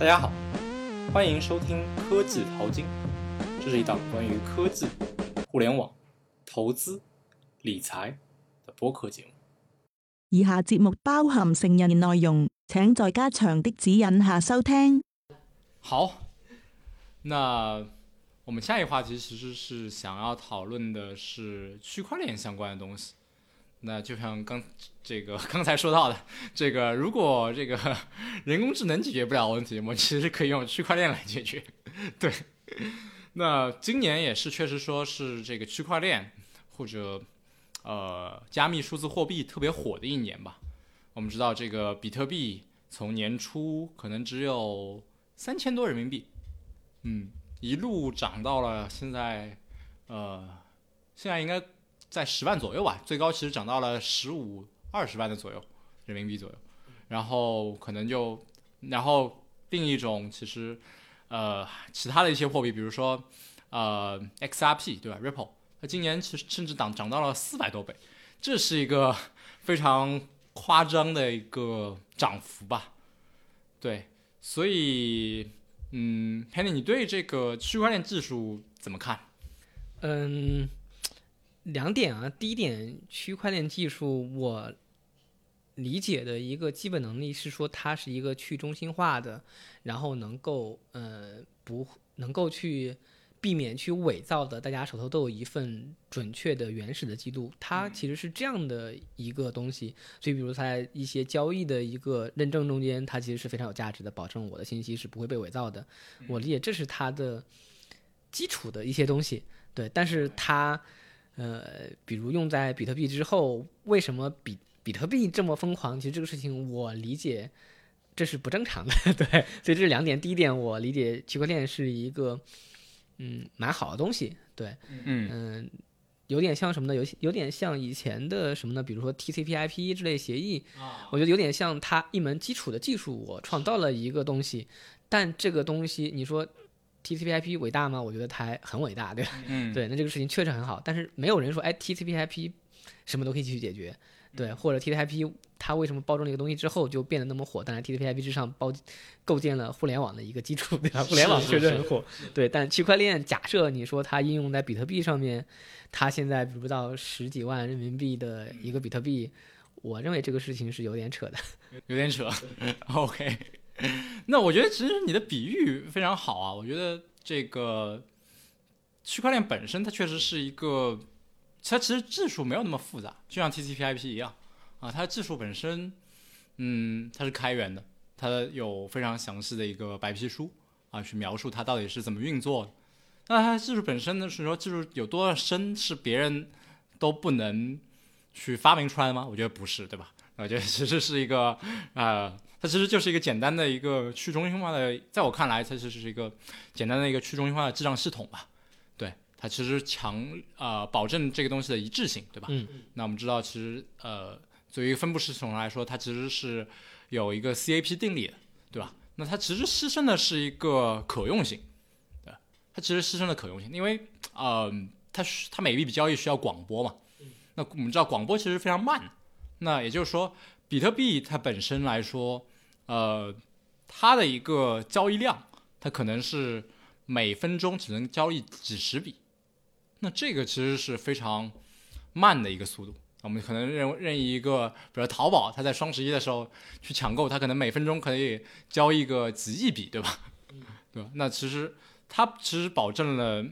大家好，欢迎收听科技淘金，这是一档关于科技、互联网、投资、理财的播客节目。以下节目包含成人内容，请在加长的指引下收听。好，那我们下一个话题其实是想要讨论的是区块链相关的东西。那就像刚这个 刚才说到的，这个如果这个 人工智能解决不了问题，我们其实可以用区块链来解决。对，那今年也是确实说是这个区块链或者呃加密数字货币特别火的一年吧。我们知道这个比特币从年初可能只有三千多人民币，嗯，一路涨到了现在，呃，现在应该。在十万左右吧，最高其实涨到了十五二十万的左右人民币左右，然后可能就，然后另一种其实，呃，其他的一些货币，比如说呃 XRP 对吧，Ripple，它今年其实甚至涨涨到了四百多倍，这是一个 非常夸张的一个涨幅吧，对，所以嗯，Penny，你对这个区块链技术怎么看？嗯。两点啊，第一点，区块链技术我理解的一个基本能力是说，它是一个去中心化的，然后能够呃不能够去避免去伪造的，大家手头都有一份准确的原始的记录，它其实是这样的一个东西。所以，比如在一些交易的一个认证中间，它其实是非常有价值的，保证我的信息是不会被伪造的。我理解这是它的基础的一些东西，对，但是它。呃，比如用在比特币之后，为什么比比特币这么疯狂？其实这个事情我理解，这是不正常的，对。所以这是两点。第一点，我理解区块链是一个嗯蛮好的东西，对，嗯有点像什么呢？有有点像以前的什么呢？比如说 TCP/IP 之类协议，我觉得有点像它一门基础的技术，我创造了一个东西，但这个东西你说。TCP/IP 伟大吗？我觉得它很伟大，对吧？嗯，对，那这个事情确实很好，但是没有人说，哎，TCP/IP 什么都可以继续解决，对，或者 TCP/IP 它为什么包装了一个东西之后就变得那么火？当然，TCP/IP 之上包构建了互联网的一个基础，对吧？互联网确实很火，对。但区块链，假设你说它应用在比特币上面，它现在比不到十几万人民币的一个比特币，我认为这个事情是有点扯的，有点扯。OK。那我觉得其实你的比喻非常好啊！我觉得这个区块链本身它确实是一个，它其实技术没有那么复杂，就像 TCP/IP 一样啊。它的技术本身，嗯，它是开源的，它有非常详细的一个白皮书啊，去描述它到底是怎么运作的。那它技术本身呢，是说技术有多深是别人都不能去发明出来的吗？我觉得不是，对吧？我觉得其实是一个啊。它其实就是一个简单的一个去中心化的，在我看来，它其实是一个简单的一个去中心化的记账系统吧。对，它其实强啊，保证这个东西的一致性，对吧？嗯。那我们知道，其实呃，作为一个分布式系统来说，它其实是有一个 CAP 定理的，对吧？那它其实牺牲的是一个可用性，对，它其实牺牲了可用性，因为呃，它它每一笔交易需要广播嘛。那我们知道广播其实非常慢，那也就是说，比特币它本身来说。呃，它的一个交易量，它可能是每分钟只能交易几十笔，那这个其实是非常慢的一个速度。我们可能任任意一个，比如淘宝，它在双十一的时候去抢购，它可能每分钟可以交易个几亿笔，对吧？对吧？那其实它其实保证了，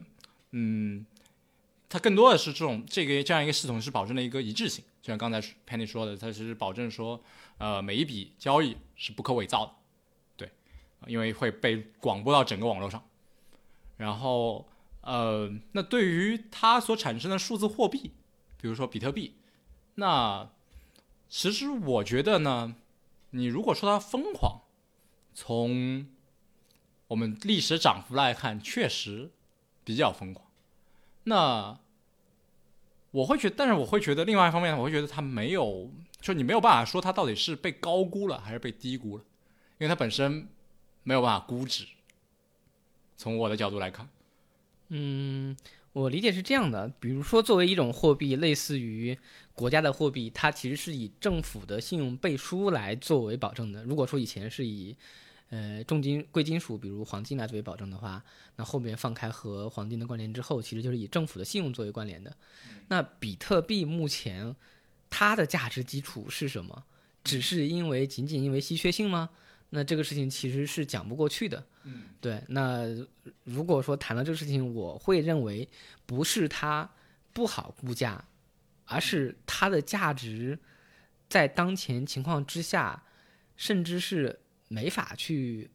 嗯，它更多的是这种这个这样一个系统是保证了一个一致性，就像刚才 Penny 说的，它其实保证说。呃，每一笔交易是不可伪造的，对，因为会被广播到整个网络上。然后，呃，那对于它所产生的数字货币，比如说比特币，那其实我觉得呢，你如果说它疯狂，从我们历史涨幅来看，确实比较疯狂。那我会觉，但是我会觉得，另外一方面，我会觉得它没有。就你没有办法说它到底是被高估了还是被低估了，因为它本身没有办法估值。从我的角度来看，嗯，我理解是这样的。比如说，作为一种货币，类似于国家的货币，它其实是以政府的信用背书来作为保证的。如果说以前是以呃重金贵金属，比如黄金来作为保证的话，那后面放开和黄金的关联之后，其实就是以政府的信用作为关联的。那比特币目前它的价值基础是什么？只是因为仅仅因为稀缺性吗？那这个事情其实是讲不过去的。嗯，对。那如果说谈到这个事情，我会认为不是它不好估价，而是它的价值在当前情况之下，甚至是没法去，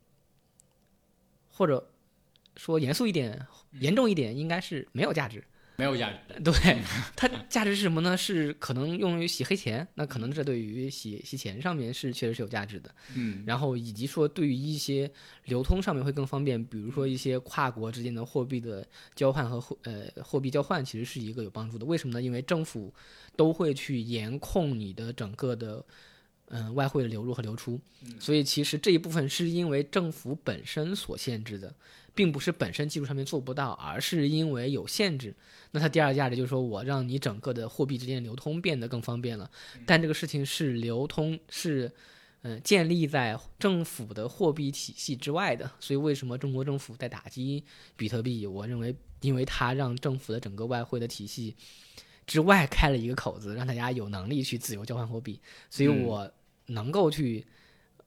或者说严肃一点、严重一点，应该是没有价值。没有价值。对，它价值是什么呢？是可能用于洗黑钱，那可能这对于洗洗钱上面是确实是有价值的。嗯然后以及说对于一些流通上面会更方便，比如说一些跨国之间的货币的交换和货呃货币交换，其实是一个有帮助的。为什么呢？因为政府都会去严控你的整个的嗯、外汇的流入和流出，所以其实这一部分是因为政府本身所限制的，并不是本身技术上面做不到，而是因为有限制。那它第二个价值就是说我让你整个的货币之间的流通变得更方便了，但这个事情是流通是。嗯，建立在政府的货币体系之外的，所以为什么中国政府在打击比特币？我认为，因为它让政府的整个外汇的体系之外开了一个口子，让大家有能力去自由交换货币，所以我能够去，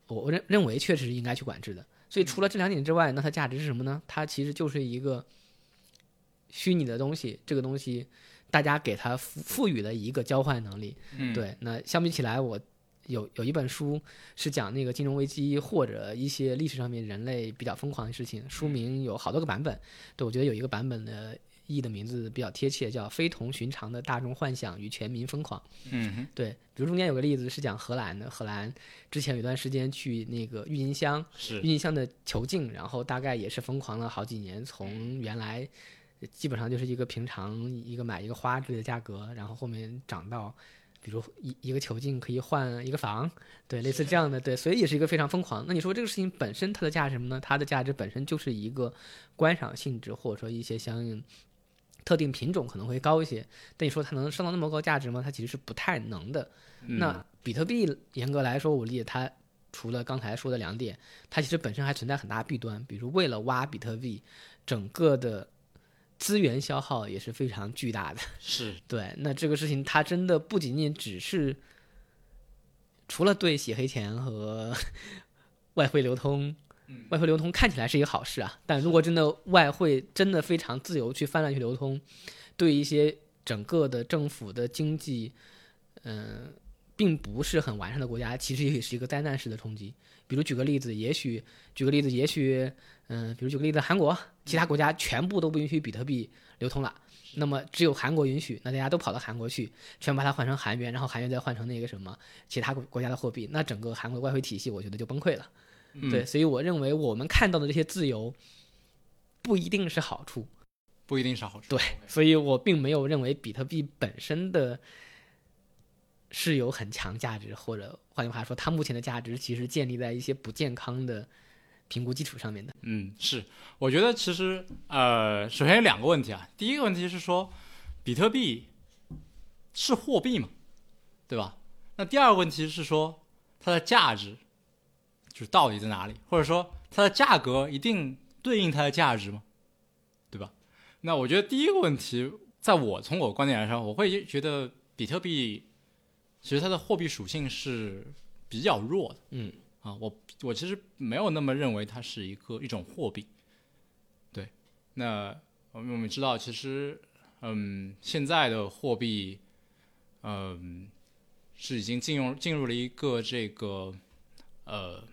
我我认认为确实是应该去管制的。所以除了这两点之外，那它价值是什么呢？它其实就是一个虚拟的东西，这个东西大家给它赋赋予了一个交换能力。嗯，对，那相比起来，我有有一本书是讲那个金融危机或者一些历史上面人类比较疯狂的事情，书名有好多个版本。对，我觉得有一个版本的译的名字比较贴切，叫《非同寻常的大众幻想与全民疯狂》。嗯哼，对，比如中间有个例子是讲荷兰的，荷兰之前有一段时间去那个郁金香，是郁金香的囚禁，然后大概也是疯狂了好几年，从原来基本上就是一个平常一个买一个花之类的价格，然后后面涨到，比如一一个囚禁可以换一个房，对，类似这样的，对，所以也是一个非常疯狂。那你说这个事情本身它的价值什么呢？它的价值本身就是一个观赏性质，或者说一些相应。特定品种可能会高一些，但你说它能升到那么高价值吗？它其实是不太能的。嗯那比特币严格来说，我理解它除了刚才说的两点，它其实本身还存在很大弊端，比如为了挖比特币，整个的资源消耗也是非常巨大的。是 对，那这个事情它真的不仅仅只是除了对洗黑钱和 外汇流通。外汇流通看起来是一个好事啊，但如果真的外汇真的非常自由去泛滥去流通，对一些整个的政府的经济，嗯、并不是很完善的国家，其实也是一个灾难式的冲击。比如举个例子，也许举个例子，也许嗯、比如举个例子，韩国其他国家全部都不允许比特币流通了，那么只有韩国允许，那大家都跑到韩国去，全把它换成韩元，然后韩元再换成那个什么其他国国家的货币，那整个韩国的外汇体系我觉得就崩溃了。嗯对，所以我认为我们看到的这些自由，不一定是好处。不一定是好处。对，所以我并没有认为比特币本身的是有很强价值，或者换句话说，它目前的价值其实建立在一些不健康的评估基础上面的。嗯，是，我觉得其实呃，首先有两个问题啊。第一个问题是说，比特币是货币嘛，对吧？那第二个问题是说，它的价值就是到底在哪里，或者说它的价格一定对应它的价值吗？对吧？那我觉得第一个问题，在我从我观点来说，我会觉得比特币其实它的货币属性是比较弱的。嗯啊，我我其实没有那么认为它是一个一种货币。对，那我们我们知道，其实嗯，现在的货币，嗯，是已经进入进入了一个这个呃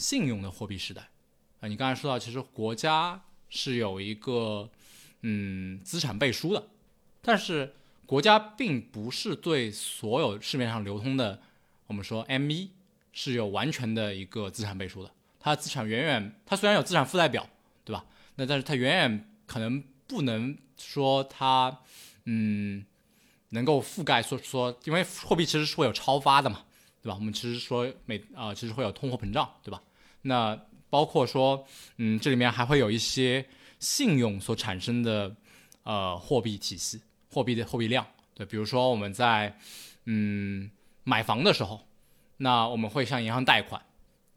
信用的货币时代。啊，你刚才说到，其实国家是有一个嗯资产背书的，但是国家并不是对所有市面上流通的我们说 M 一是有完全的一个资产背书的，它资产远远，它虽然有资产负债表，对吧？那但是它远远可能不能说它，嗯，能够覆盖说说，因为货币其实是会有超发的嘛，对吧？我们其实说每啊、其实会有通货膨胀，对吧？那包括说，嗯，这里面还会有一些信用所产生的呃货币体系、货币的货币量，对，比如说我们在嗯买房的时候。那我们会向银行贷款，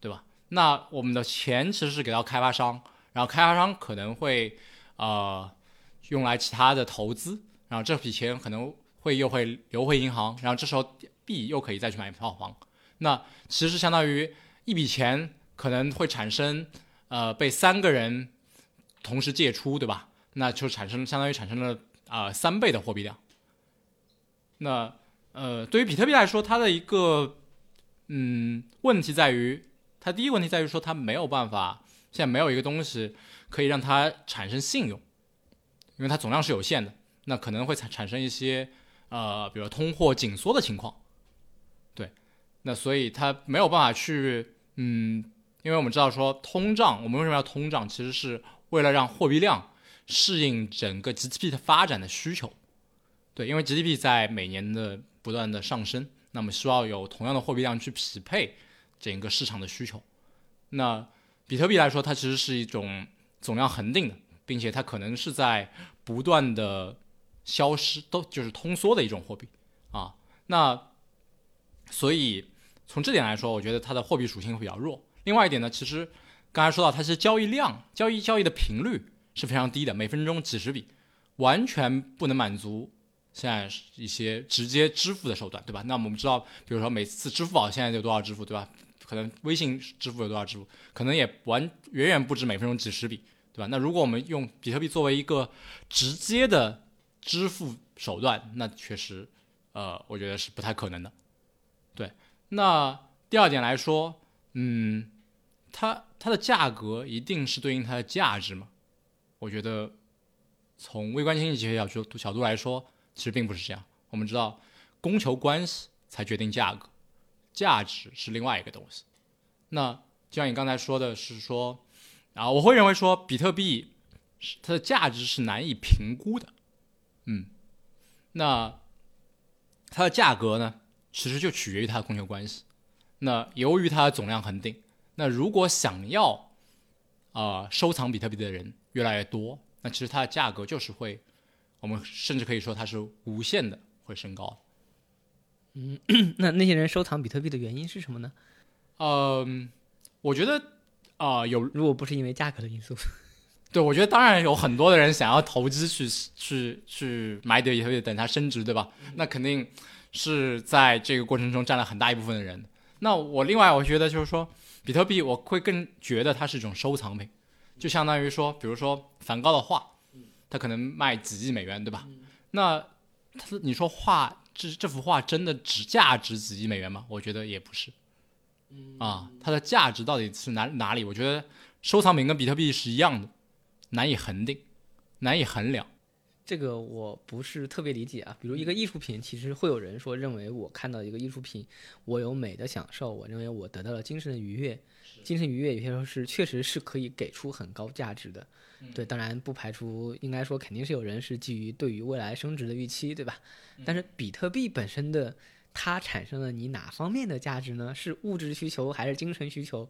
对吧？那我们的钱其实是给到开发商，然后开发商可能会呃用来其他的投资，然后这笔钱可能会又会流回银行，然后这时候币又可以再去买一套房。那其实相当于一笔钱可能会产生呃被三个人同时借出，对吧？那就产生相当于产生了啊、三倍的货币量。那呃，对于比特币来说，它的一个嗯问题在于，它第一个问题在于说它没有办法，现在没有一个东西可以让它产生信用，因为它总量是有限的，那可能会产产生一些呃，比如通货紧缩的情况，对，那所以它没有办法去嗯，因为我们知道说通胀，我们为什么要通胀，其实是为了让货币量适应整个 GDP 的发展的需求。对，因为 GDP 在每年的不断的上升，那么需要有同样的货币量去匹配整个市场的需求。那比特币来说，它其实是一种总量恒定的，并且它可能是在不断的消失，都就是通缩的一种货币啊。那所以从这点来说，我觉得它的货币属性会比较弱。另外一点呢，其实刚才说到它是交易量、交易交易的频率是非常低的，每分钟几十笔，完全不能满足现在一些直接支付的手段，对吧？那我们知道，比如说每次支付宝现在有多少支付，对吧？可能微信支付有多少支付，可能也完远远不止每分钟几十笔，对吧？那如果我们用比特币作为一个直接的支付手段，那确实，呃，我觉得是不太可能的。对，那第二点来说，嗯，它它的价格一定是对应它的价值吗？我觉得从微观经济学角度角度来说，其实并不是这样。我们知道，供求关系才决定价格，价值是另外一个东西。那就像你刚才说的是说，啊，我会认为说，比特币是它的价值是难以评估的，嗯，那它的价格呢，其实就取决于它的供求关系。那由于它的总量恒定，那如果想要啊、收藏比特币的人越来越多，那其实它的价格就是会，我们甚至可以说它是无限的会升高嗯。那那些人收藏比特币的原因是什么呢？嗯，我觉得啊、有如果不是因为价格的因素，对，我觉得当然有很多的人想要投资去去去买比特币，等它升值，对吧？那肯定是在这个过程中占了很大一部分的人。那我另外我觉得就是说，比特币我会更觉得它是一种收藏品，就相当于说，比如说梵高的画，它可能卖几亿美元，对吧？那它你说画这这幅画真的值价值几亿美元吗？我觉得也不是。啊，它的价值到底是哪哪里？我觉得收藏品跟比特币是一样的，难以恒定，难以衡量。这个我不是特别理解啊。比如一个艺术品，其实会有人说认为我看到一个艺术品，我有美的享受，我认为我得到了精神的愉悦。精神愉悦有些时候是确实是可以给出很高价值的。对，当然不排除应该说肯定是有人是基于对于未来升值的预期，对吧？但是比特币本身的它产生了你哪方面的价值呢？是物质需求还是精神需求？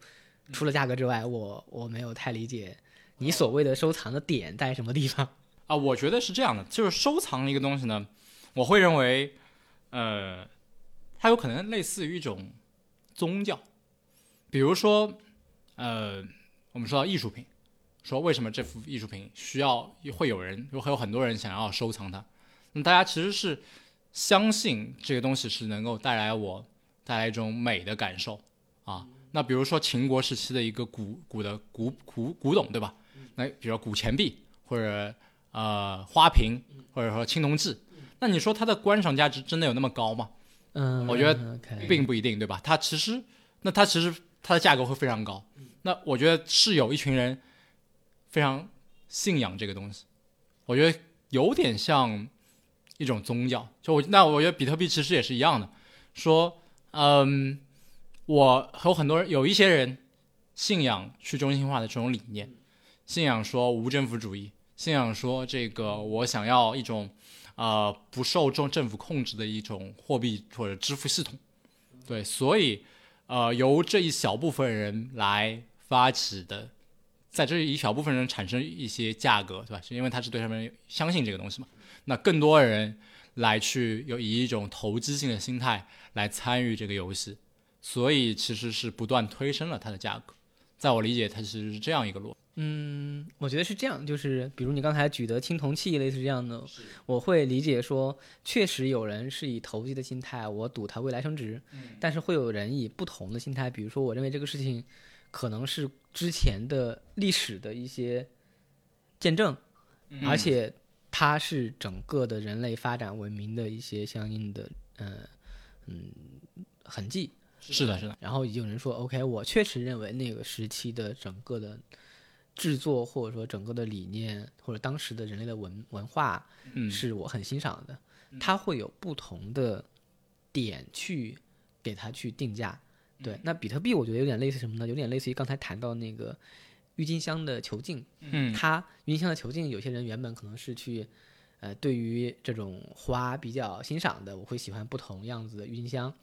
除了价格之外，我我没有太理解你所谓的收藏的点在什么地方。啊，我觉得是这样的，就是收藏一个东西呢，我会认为，呃，它有可能类似于一种宗教，比如说，呃，我们说到艺术品，说为什么这幅艺术品需要会有人，会有很多人想要收藏它，那大家其实是相信这个东西是能够带来我带来一种美的感受啊。那比如说秦国时期的一个古古的古古古董，对吧？那比如说古钱币或者呃花瓶，或者说青铜器，那你说它的观赏价值真的有那么高吗？嗯，我觉得并不一定，对吧？它其实，那它其实它的价格会非常高。那我觉得是有一群人非常信仰这个东西，我觉得有点像一种宗教。就我那我觉得比特币其实也是一样的，说嗯，我有很多人有一些人信仰去中心化的这种理念，信仰说无政府主义，信仰说这个我想要一种呃不受政政府控制的一种货币或者支付系统。对，所以呃由这一小部分人来发起的，在这一小部分人产生一些价格，对吧？是因为他是对他们相信这个东西嘛。那更多的人来去有以一种投机性的心态来参与这个游戏，所以其实是不断推升了它的价格。在我理解，它其实是这样一个逻。嗯，我觉得是这样，就是比如你刚才举的青铜器类似这样的，我会理解说，确实有人是以投机的心态，我赌它未来升值，但是会有人以不同的心态，比如说我认为这个事情可能是之前的历史的一些见证，而且它是整个的人类发展文明的一些相应的呃嗯痕迹。是的，是的。然后有人说，OK，我确实认为那个时期的整个的。制作或者说整个的理念或者当时的人类的文文化，是我很欣赏的。它会有不同的点去给它去定价。对，那比特币我觉得有点类似什么呢？有点类似于刚才谈到那个郁金香的球茎。嗯，它郁金香的球茎，有些人原本可能是去呃对于这种花比较欣赏的，我会喜欢不同样子的郁金香。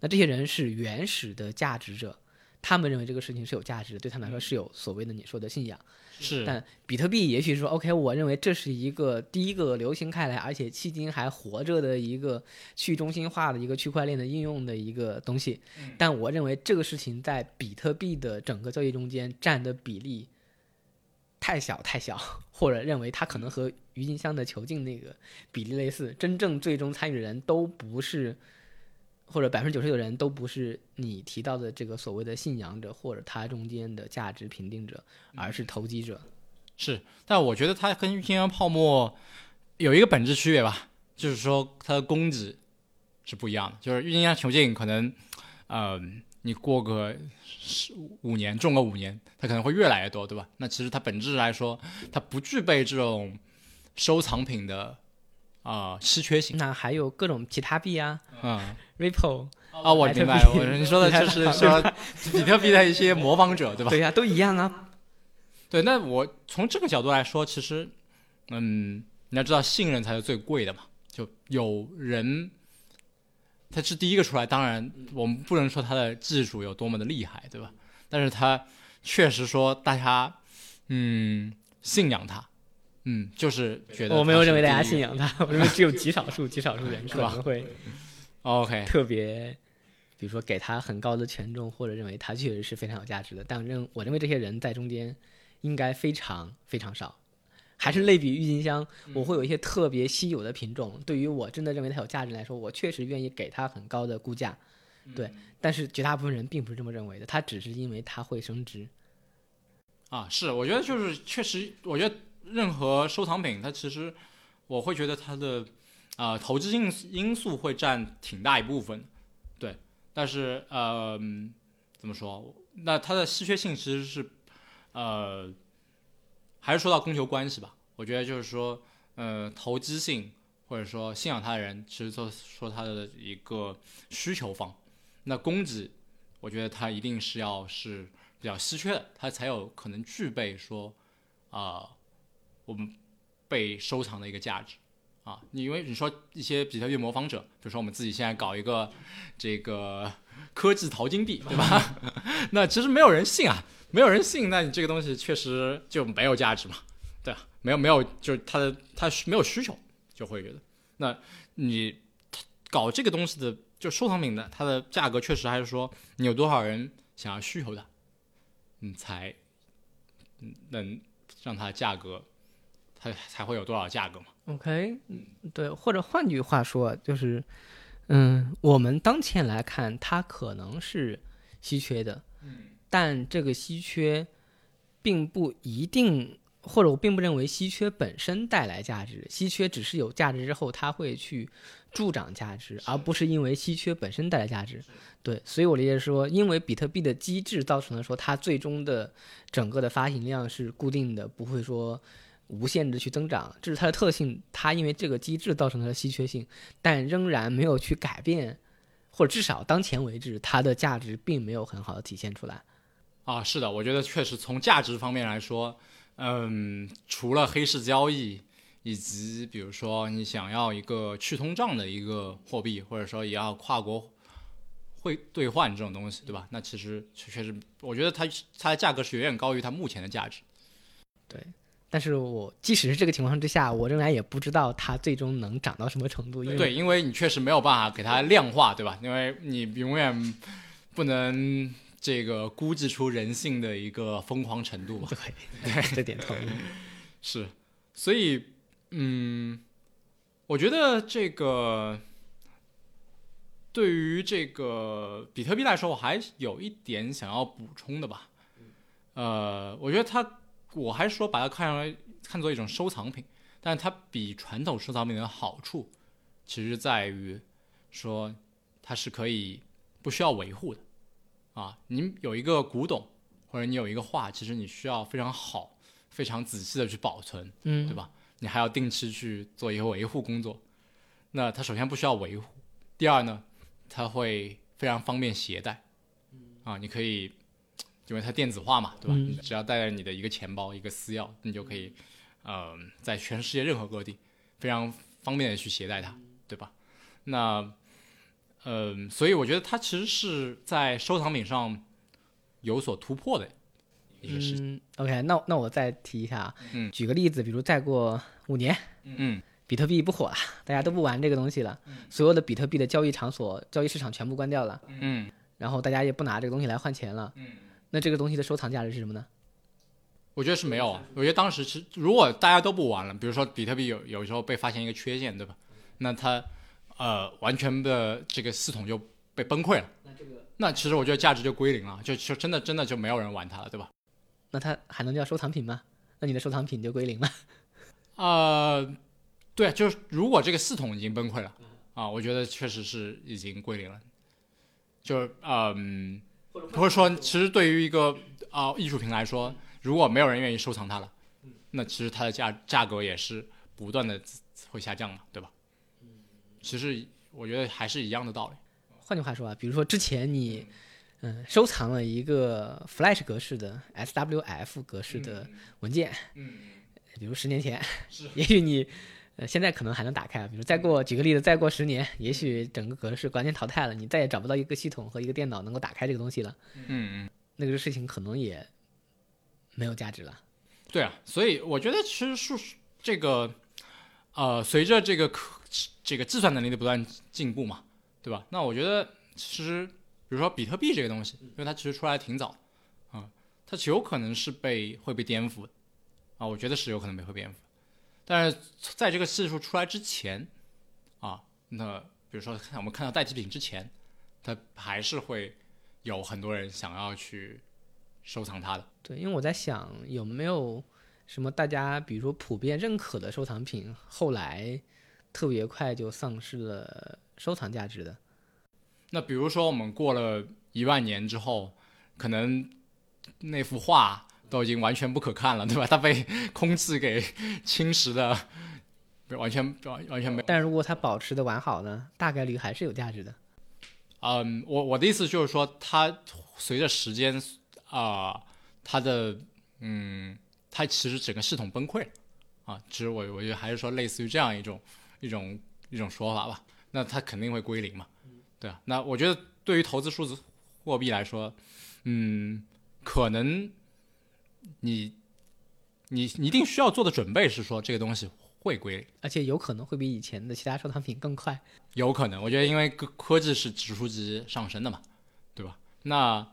那这些人是原始的价值者。他们认为这个事情是有价值的，对他们来说是有所谓的你说的信仰。是，但比特币也许是说，OK，我认为这是一个第一个流行开来，而且迄今还活着的一个去中心化的一个区块链的应用的一个东西。但我认为这个事情在比特币的整个交易中间占的比例太小太小，或者认为它可能和郁金香的囚禁那个比例类似，真正最终参与的人都不是。或者百分之九十的人都不是你提到的这个所谓的信仰者，或者他中间的价值评定者，而是投机者。是，但我觉得它跟郁金香泡沫有一个本质区别吧，就是说它的供给是不一样的。就是郁金香球茎可能，呃，你过个十五年种个五年，它可能会越来越多，对吧？那其实它本质来说，它不具备这种收藏品的。啊，稀缺性。那还有各种其他币啊，嗯，Ripple 啊，我明白，我你说的就是说比特币的一些模仿者，对吧？对呀，都一样啊。对，那我从这个角度来说，其实，嗯，你要知道，信任才是最贵的嘛。就有人他是第一个出来，当然我们不能说他的技术有多么的厉害，对吧？但是他确实说大家嗯信仰他。嗯，就是觉得我没有认为大家信仰他，我认为只有极少数、极少数人 可能会，OK，特别，比如说给他很高的权重，或者认为他确实是非常有价值的。但认我认为这些人在中间应该非常非常少。还是类比郁金香，我会有一些特别稀有的品种，对于我真的认为它有价值来说，我确实愿意给它很高的估价。对，但是绝大部分人并不是这么认为的，他只是因为它会升值。啊，是，我觉得就是确实，我觉得。任何收藏品，它其实我会觉得它的啊投资因因素会占挺大一部分，对。但是呃，怎么说？那它的稀缺性其实是呃，还是说到供求关系吧。我觉得就是说，呃，投机性或者说信仰它的人，其实都说它的一个需求方。那供给，我觉得它一定是要是比较稀缺的，它才有可能具备说啊。我们被收藏的一个价值啊，你因为你说一些比特币模仿者，比如说我们自己现在搞一个这个科技淘金币，对吧？那其实没有人信啊，没有人信，那你这个东西确实就没有价值嘛，对吧？没有没有，就是它的它没有需求，就会觉得，那你搞这个东西的就收藏品的，它的价格确实还是说你有多少人想要需求的，你才能让它价格。它才会有多少价格嘛？OK，嗯，对，或者换句话说，就是，嗯，我们当前来看，它可能是稀缺的，嗯，但这个稀缺并不一定，或者我并不认为稀缺本身带来价值，稀缺只是有价值之后，它会去助长价值，而不是因为稀缺本身带来价值。对，所以我理解说，因为比特币的机制造成了说，它最终的整个的发行量是固定的，不会说。无限制去增长，这是它的特性。它因为这个机制造成它的稀缺性，但仍然没有去改变，或者至少当前为止，它的价值并没有很好的体现出来。啊，是的，我觉得确实从价值方面来说，嗯，除了黑市交易，以及比如说你想要一个去通胀的一个货币，或者说也要跨国汇兑换这种东西，对吧？那其实确实，我觉得它它的价格是远远高于它目前的价值。对。但是我即使是这个情况之下，我仍然也不知道它最终能涨到什么程度。因为对，因为你确实没有办法给它量化，对吧？因为你永远不能这个估计出人性的一个疯狂程度吧。对，这点同意。是，所以，嗯，我觉得这个对于这个比特币来说，我还有一点想要补充的吧。呃，我觉得它，我还是说把它看为看作一种收藏品，但是它比传统收藏品的好处，其实在于说它是可以不需要维护的。啊，你有一个古董，或者你有一个画，其实你需要非常好。非常仔细的去保存，嗯，对吧？你还要定期去做一个维护工作。那它首先不需要维护，第二呢，它会非常方便携带。啊，你可以，因为它电子化嘛，对吧？你只要带着你的一个钱包、一个私钥，你就可以，呃，在全世界任何各地非常方便的去携带它，对吧？那，嗯，所以我觉得它其实是在收藏品上有所突破的。嗯，OK，那那我再提一下啊，嗯，举个例子，比如再过五年，嗯，比特币不火了，大家都不玩这个东西了，所有的比特币的交易场所、交易市场全部关掉了，嗯，然后大家也不拿这个东西来换钱了，嗯，那这个东西的收藏价值是什么呢？我觉得是没有啊，我觉得当时是如果大家都不玩了，比如说比特币有有时候被发现一个缺陷，对吧？那它呃完全的这个系统就被崩溃了，那这个那其实我觉得价值就归零了，就就真的真的就没有人玩它了，对吧？那它还能叫收藏品吗？那你的收藏品就归零了。呃，对，就是如果这个系统已经崩溃了啊，我觉得确实是已经归零了。就是嗯，或者说，其实对于一个啊艺术品来说，如果没有人愿意收藏它了，那其实它的价价格也是不断的会下降嘛，对吧？其实我觉得还是一样的道理。换句话说啊，比如说之前你。嗯，收藏了一个 Flash 格式的 SWF 格式的文件，嗯，比如十年前，也许你，呃，现在可能还能打开。比如再过举个例子，再过十年，也许整个格式完全淘汰了，你再也找不到一个系统和一个电脑能够打开这个东西了。嗯嗯，那个事情可能也没有价值了。对啊，所以我觉得其实数这个，呃，随着这个可这个计算能力的不断进步嘛，对吧？那我觉得其实。比如说比特币这个东西，因为它其实出来挺早，啊，它有可能是被会被颠覆的，啊，我觉得是有可能被会颠覆。但是在这个技术出来之前，啊，那比如说看我们看到代替品之前，它还是会有很多人想要去收藏它的。对，因为我在想有没有什么大家比如说普遍认可的收藏品，后来特别快就丧失了收藏价值的。那比如说，我们过了一万年之后，可能那幅画都已经完全不可看了，对吧？它被空气给侵蚀的，完全完完全没。但如果它保持的完好呢，大概率还是有价值的。嗯，我我的意思就是说，它随着时间啊，它的嗯，它其实整个系统崩溃了啊。其实我我觉得还是说，类似于这样一种一种一种说法吧。那它肯定会归零嘛。对啊，那我觉得对于投资数字货币来说，嗯，可能你你你一定需要做的准备是说这个东西会归零，而且有可能会比以前的其他收藏品更快。有可能，我觉得因为科科技是指数级上升的嘛，对吧？那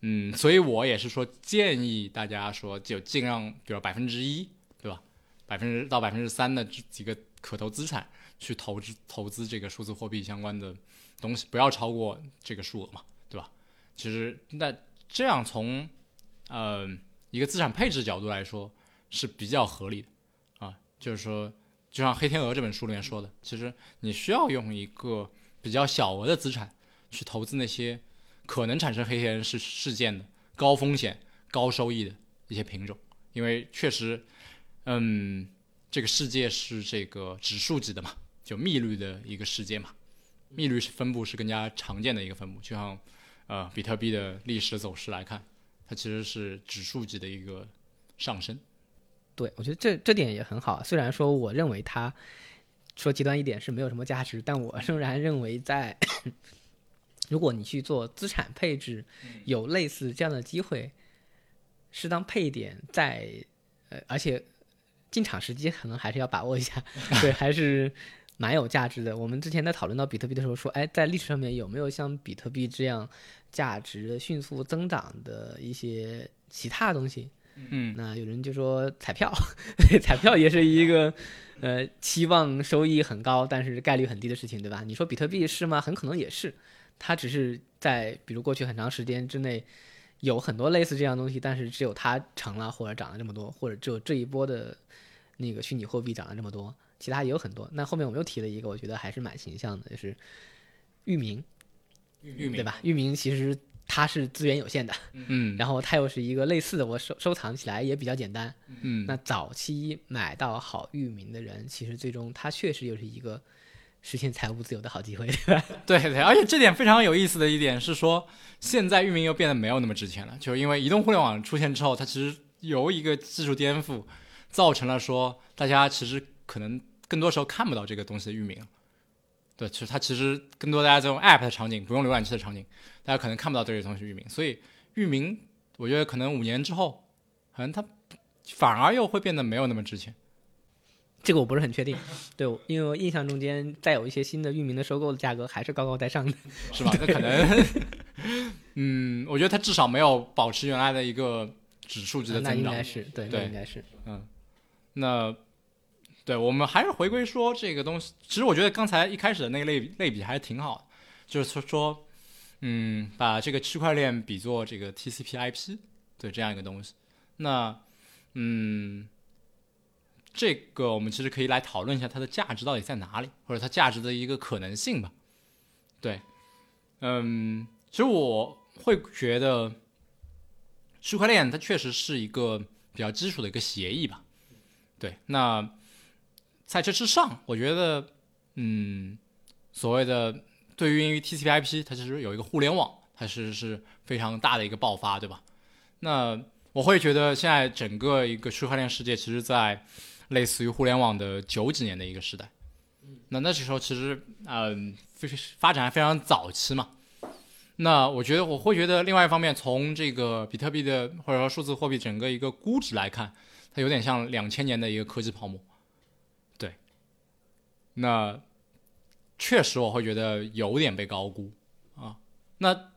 嗯，所以我也是说建议大家说就尽量，比如百分之一，对吧？百分之到百分之三的这几个可投资产去投资投资这个数字货币相关的。东西不要超过这个数额嘛，对吧？其实那这样从呃一个资产配置角度来说是比较合理的啊，就是说，就像《黑天鹅》这本书里面说的，其实你需要用一个比较小额的资产去投资那些可能产生黑天鹅事事件的高风险高收益的一些品种，因为确实，嗯，这个世界是这个指数级的嘛，就密率的一个世界嘛。密率是分布是更加常见的一个分布，就像，呃，比特币的历史走势来看，它其实是指数级的一个上升。对，我觉得这这点也很好。虽然说我认为它说极端一点是没有什么价值，但我仍然认为在 如果你去做资产配置，有类似这样的机会，适当配一点，在呃，而且进场时机可能还是要把握一下。对，还是。蛮有价值的。我们之前在讨论到比特币的时候说，哎，在历史上面有没有像比特币这样价值迅速增长的一些其他东西？嗯，那有人就说彩票，彩票也是一个呃期望收益很高，但是概率很低的事情，对吧？你说比特币是吗？很可能也是，它只是在比如过去很长时间之内有很多类似这样东西，但是只有它成了或者涨了这么多，或者只有这一波的那个虚拟货币涨了这么多，其他也有很多。那后面我们又提了一个，我觉得还是蛮形象的，就是域名，域名对？吧？域名其实它是资源有限的，嗯，然后它又是一个类似的，我收收藏起来也比较简单。嗯，那早期买到好域名的人，其实最终他确实又是一个实现财务自由的好机会，对吧？对对，而且这点非常有意思的一点是说，现在域名又变得没有那么值钱了，就是因为移动互联网出现之后，它其实由一个技术颠覆，造成了说大家其实可能更多时候看不到这个东西的域名。对，其实它其实更多大家在用 App 的场景，不用浏览器的场景，大家可能看不到这些东西域名，所以域名我觉得可能五年之后，可能它反而又会变得没有那么值钱。这个我不是很确定，对，因为我印象中间再有一些新的域名的收购的价格还是高高在上的。是吧？那可能，嗯，我觉得它至少没有保持原来的一个指数级的增长那应该。是对，那对应该是嗯那对我们还是回归说这个东西，其实我觉得刚才一开始的那个类类比还是挺好的，就是说说，嗯，把这个区块链比作这个 TCP/IP 对这样一个东西。那，嗯，这个我们其实可以来讨论一下它的价值到底在哪里，或者它价值的一个可能性吧。对，嗯，其实我会觉得区块链它确实是一个比较基础的一个协议吧。对，那在这之上，我觉得，嗯，所谓的对于 TCP/IP，它其实有一个互联网，它是是非常大的一个爆发，对吧？那我会觉得现在整个一个区块链世界，其实在类似于互联网的九几年的一个时代。那那时候其实，嗯、非发展还非常早期嘛。那我觉得我会觉得，另外一方面，从这个比特币的或者说数字货币整个一个估值来看，它有点像两千年的一个科技泡沫。那确实我会觉得有点被高估啊。那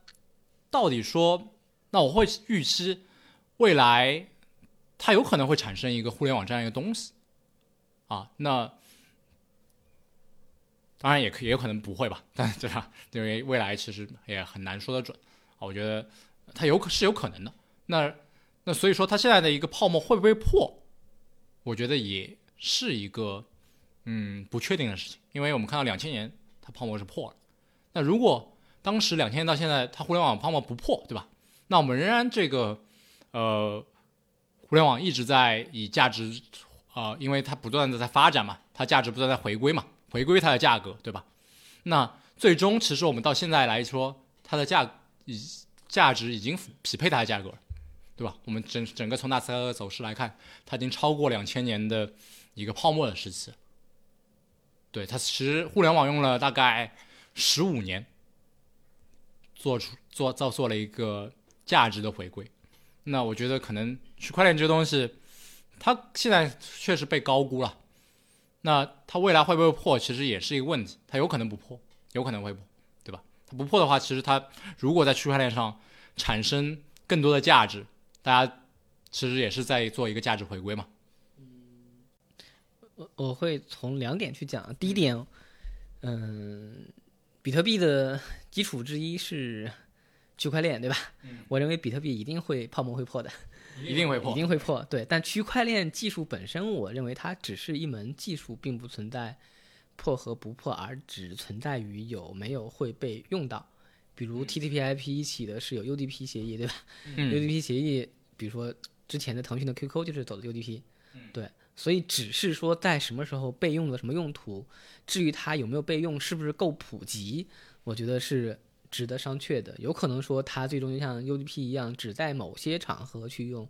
到底说，那我会预期未来它有可能会产生一个互联网这样一个东西啊。那当然也可也有可能不会吧，但对吧？因为未来其实也很难说得准啊。我觉得它有可是有可能的。那那所以说，它现在的一个泡沫会不会破？我觉得也是一个嗯不确定的事情，因为我们看到两千年它泡沫是破了。那如果当时两千年到现在它互联网泡沫不破，对吧？那我们仍然这个呃互联网一直在以价值啊、呃因为它不断的在发展嘛，它价值不断在回归嘛，回归它的价格，对吧？那最终其实我们到现在来说，它的价已价值已经匹配它的价格，对吧？我们整整个从纳斯达克走势来看，它已经超过两千年的一个泡沫的时期。对，它其实互联网用了大概十五年，做出做造做了一个价值的回归。那我觉得可能区块链这个东西，它现在确实被高估了。那它未来会不会破，其实也是一个问题。它有可能不破，有可能会破，对吧？它不破的话，其实它如果在区块链上产生更多的价值，大家其实也是在做一个价值回归嘛。我我会从两点去讲。第一点，嗯，比特币的基础之一是区块链，对吧？我认为比特币一定会泡沫会破的，一定会破一。定会破。对，但区块链技术本身，我认为它只是一门技术，并不存在破和不破，而只存在于有没有会被用到。比如 TTP/IP 起的是有 UDP 协议，对吧？嗯 UDP 协议，比如说之前的腾讯的 QQ 就是走的 UDP，对，所以只是说在什么时候备用的什么用途，至于它有没有备用，是不是够普及，我觉得是值得商榷的。有可能说它最终就像 UDP 一样，只在某些场合去用，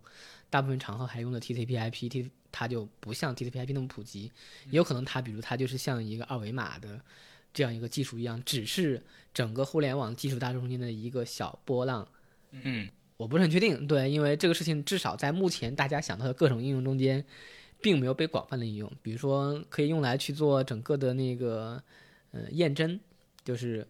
大部分场合还用的 TCP/IP，T 它就不像 TCP/IP 那么普及。也有可能它，比如它就是像一个二维码的这样一个技术一样，只是整个互联网技术大中间的一个小波浪。嗯我不是很确定，对，因为这个事情至少在目前大家想到的各种应用中间，并没有被广泛的应用。比如说，可以用来去做整个的那个呃验真，就是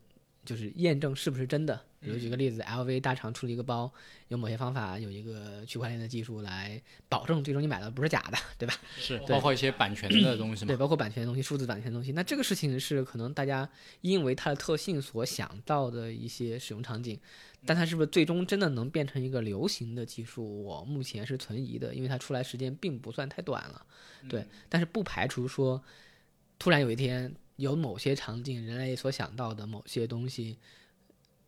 就是验证是不是真的。比如举个例子，LV 大厂出了一个包，有某些方法，有一个区块链的技术来保证最终你买的不是假的，对吧？是包括一些版权的东西对，包括版权的东西、数字版权的东西。那这个事情是可能大家因为它的特性所想到的一些使用场景，但它是不是最终真的能变成一个流行的技术，我目前是存疑的，因为它出来时间并不算太短了。对，但是不排除说，突然有一天有某些场景，人类所想到的某些东西，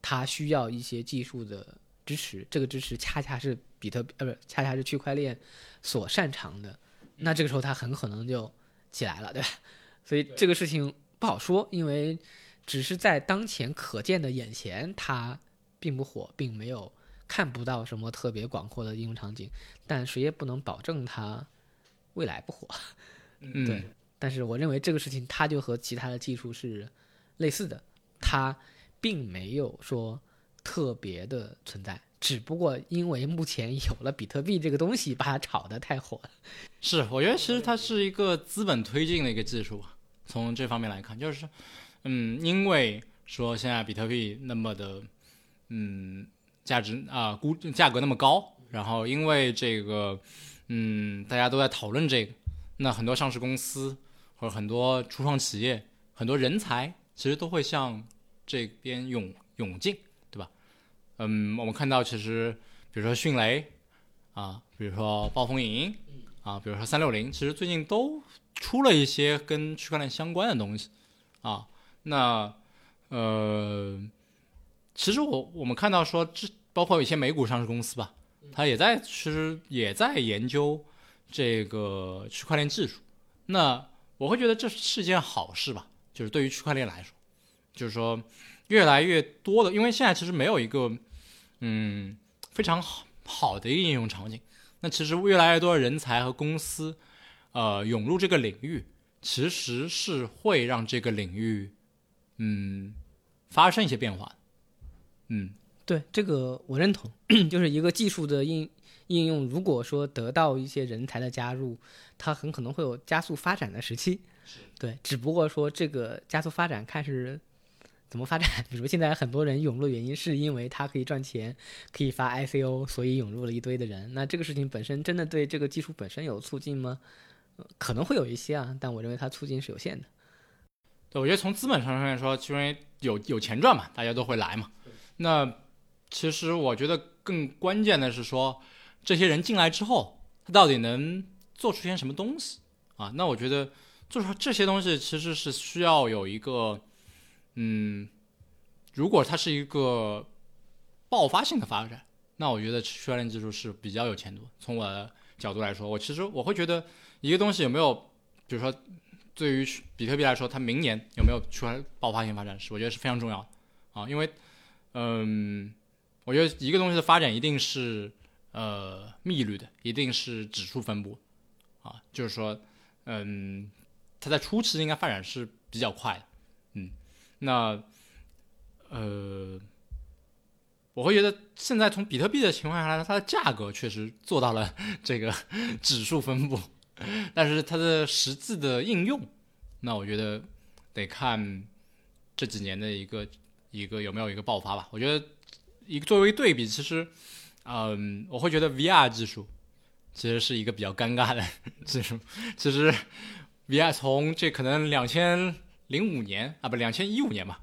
它需要一些技术的支持，这个支持恰恰是比特呃不是，恰恰是区块链所擅长的。那这个时候它很可能就起来了，对吧？所以这个事情不好说，因为只是在当前可见的眼前，它并不火，并没有看不到什么特别广阔的应用场景，但谁也不能保证它未来不火。嗯，对，但是我认为这个事情它就和其他的技术是类似的，它并没有说特别的存在，只不过因为目前有了比特币这个东西，把它炒得太火了。是，我觉得其实它是一个资本推进的一个技术。从这方面来看，就是，嗯，因为说现在比特币那么的，嗯，价值啊、估价格那么高，然后因为这个，嗯，大家都在讨论这个，那很多上市公司或者很多初创企业、很多人才，其实都会向这边涌涌进，对吧？嗯，我们看到其实，比如说迅雷啊，比如说暴风影音。啊，比如说三六零，其实最近都出了一些跟区块链相关的东西啊。那呃，其实我我们看到说，这包括一些美股上市公司吧，它也在其实也在研究这个区块链技术。那我会觉得这是件好事吧，就是对于区块链来说，就是说越来越多的，因为现在其实没有一个嗯非常好好的一个应用场景。那其实越来越多的人才和公司，呃，涌入这个领域，其实是会让这个领域，嗯，发生一些变化。嗯，对这个我认同，就是一个技术的应应用，如果说得到一些人才的加入，它很可能会有加速发展的时期。对，只不过说这个加速发展看是怎么发展。比如现在很多人涌入的原因是因为它可以赚钱，可以发 ICO，所以涌入了一堆的人。那这个事情本身真的对这个技术本身有促进吗？呃可能会有一些啊，但我认为它促进是有限的。对，我觉得从资本上来说，因为有有钱赚嘛，大家都会来嘛。那其实我觉得更关键的是说，这些人进来之后，他到底能做出些什么东西啊？那我觉得做出这些东西其实是需要有一个，嗯，如果它是一个爆发性的发展，那我觉得区块链技术是比较有前途。从我的角度来说，我其实我会觉得一个东西有没有，比如说对于比特币来说，它明年有没有出来爆发性发展是我觉得是非常重要的啊，因为嗯，我觉得一个东西的发展一定是呃密律的，一定是指数分布啊，就是说嗯，它在初期应该发展是比较快的，嗯，那呃。我会觉得现在从比特币的情况下来，它的价格确实做到了 这个 指数分布，但是它的实际的应用，那我觉得得看这几年的一个一个有没有一个爆发吧。我觉得一个作为对比，其实，嗯，我会觉得 VR 技术其实是一个比较尴尬的技术。其实 VR 从这可能两千零五年啊，不，两千一五年吧。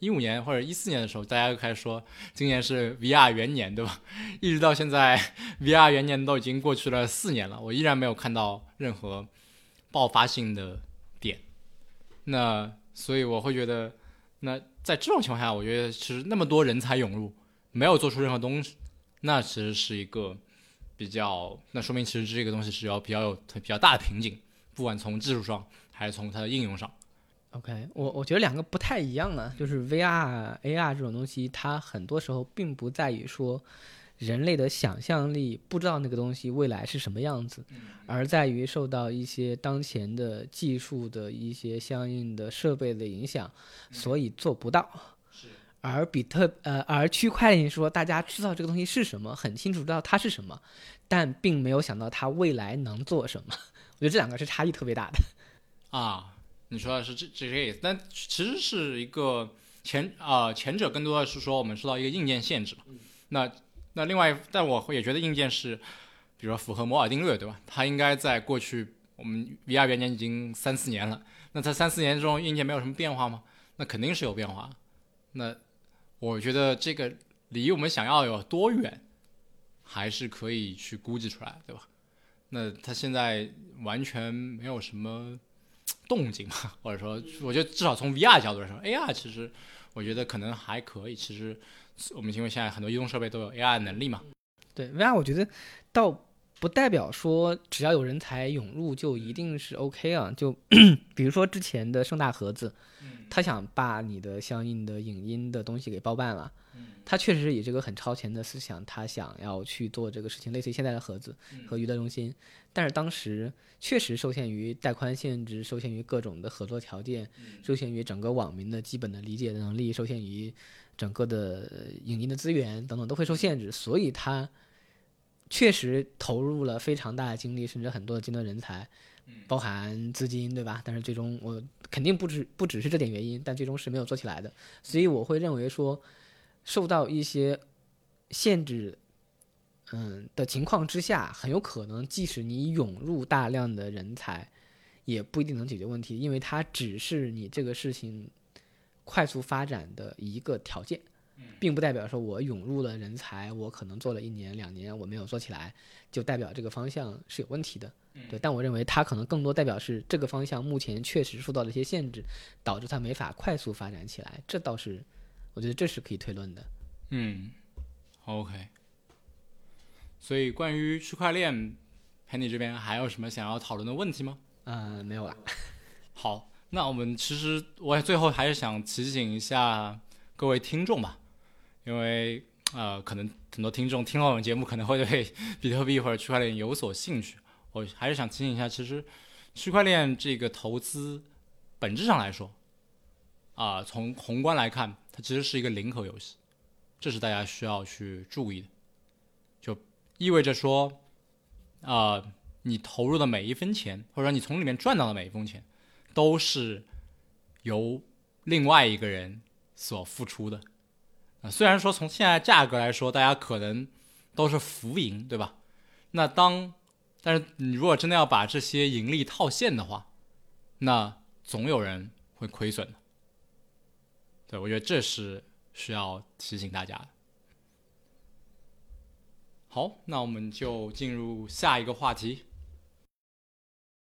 一五年或者一四年的时候，大家就开始说今年是 VR 元年，对吧？一直到现在，VR 元年都已经过去了四年了，我依然没有看到任何爆发性的点。那所以我会觉得，那在这种情况下，我觉得其实那么多人才涌入，没有做出任何东西，那其实是一个比较，那说明其实这个东西是要比较有比较大的瓶颈，不管从技术上还是从它的应用上。OK，我我觉得两个不太一样呢，就是 VR、AR 这种东西，它很多时候并不在于说人类的想象力不知道那个东西未来是什么样子，而在于受到一些当前的技术的一些相应的设备的影响，所以做不到。而比特呃，而区块链说大家知道这个东西是什么，很清楚知道它是什么，但并没有想到它未来能做什么。我觉得这两个是差异特别大的。啊，你说的是这这个意思，但其实是一个前啊、前者更多的是说我们受到一个硬件限制嘛。那那另外，但我也觉得硬件是，比如说符合摩尔定律，对吧？它应该在过去我们 VR 元年已经三四年了，那在三四年中硬件没有什么变化吗？那肯定是有变化。那我觉得这个离我们想要有多远，还是可以去估计出来，对吧？那它现在完全没有什么动静嘛，或者说，我觉得至少从 VR 角度来说，AR 其实我觉得可能还可以。其实我们因为现在很多移动设备都有 AR 能力嘛，对 VR，我觉得倒不代表说只要有人才涌入就一定是 OK 啊。就 比如说之前的盛大盒子，他想把你的相应的影音的东西给包办了，他确实以这个很超前的思想，他想要去做这个事情，类似于现在的盒子和娱乐中心，但是当时确实受限于带宽限制，受限于各种的合作条件，受限于整个网民的基本的理解能力，受限于整个的呃影音的资源等等都会受限制，所以他确实投入了非常大的精力，甚至很多的尖端人才，包含资金，对吧？但是最终我肯定不只不只是这点原因，但最终是没有做起来的。所以我会认为说，受到一些限制，嗯的情况之下，很有可能即使你涌入大量的人才，也不一定能解决问题，因为它只是你这个事情快速发展的一个条件。并不代表说我涌入了人才，我可能做了一年两年我没有做起来，就代表这个方向是有问题的。对，但我认为它可能更多代表是这个方向目前确实受到了一些限制，导致它没法快速发展起来。这倒是，我觉得这是可以推论的。嗯，OK。所以关于区块链，Penny 这边还有什么想要讨论的问题吗？嗯，没有了。好，那我们其实我最后还是想提醒一下各位听众吧，因为呃，可能很多听众听了我们节目可能会对比特币或者区块链有所兴趣，我还是想提醒一下，其实区块链这个投资本质上来说，啊、从宏观来看，它其实是一个零和游戏，这是大家需要去注意的，就意味着说，啊、你投入的每一分钱，或者说你从里面赚到的每一分钱，都是由另外一个人所付出的。啊、虽然说从现在价格来说，大家可能都是浮盈，对吧？那当，但是你如果真的要把这些盈利套现的话，那总有人会亏损的。对，我觉得这是需要提醒大家的。好，那我们就进入下一个话题。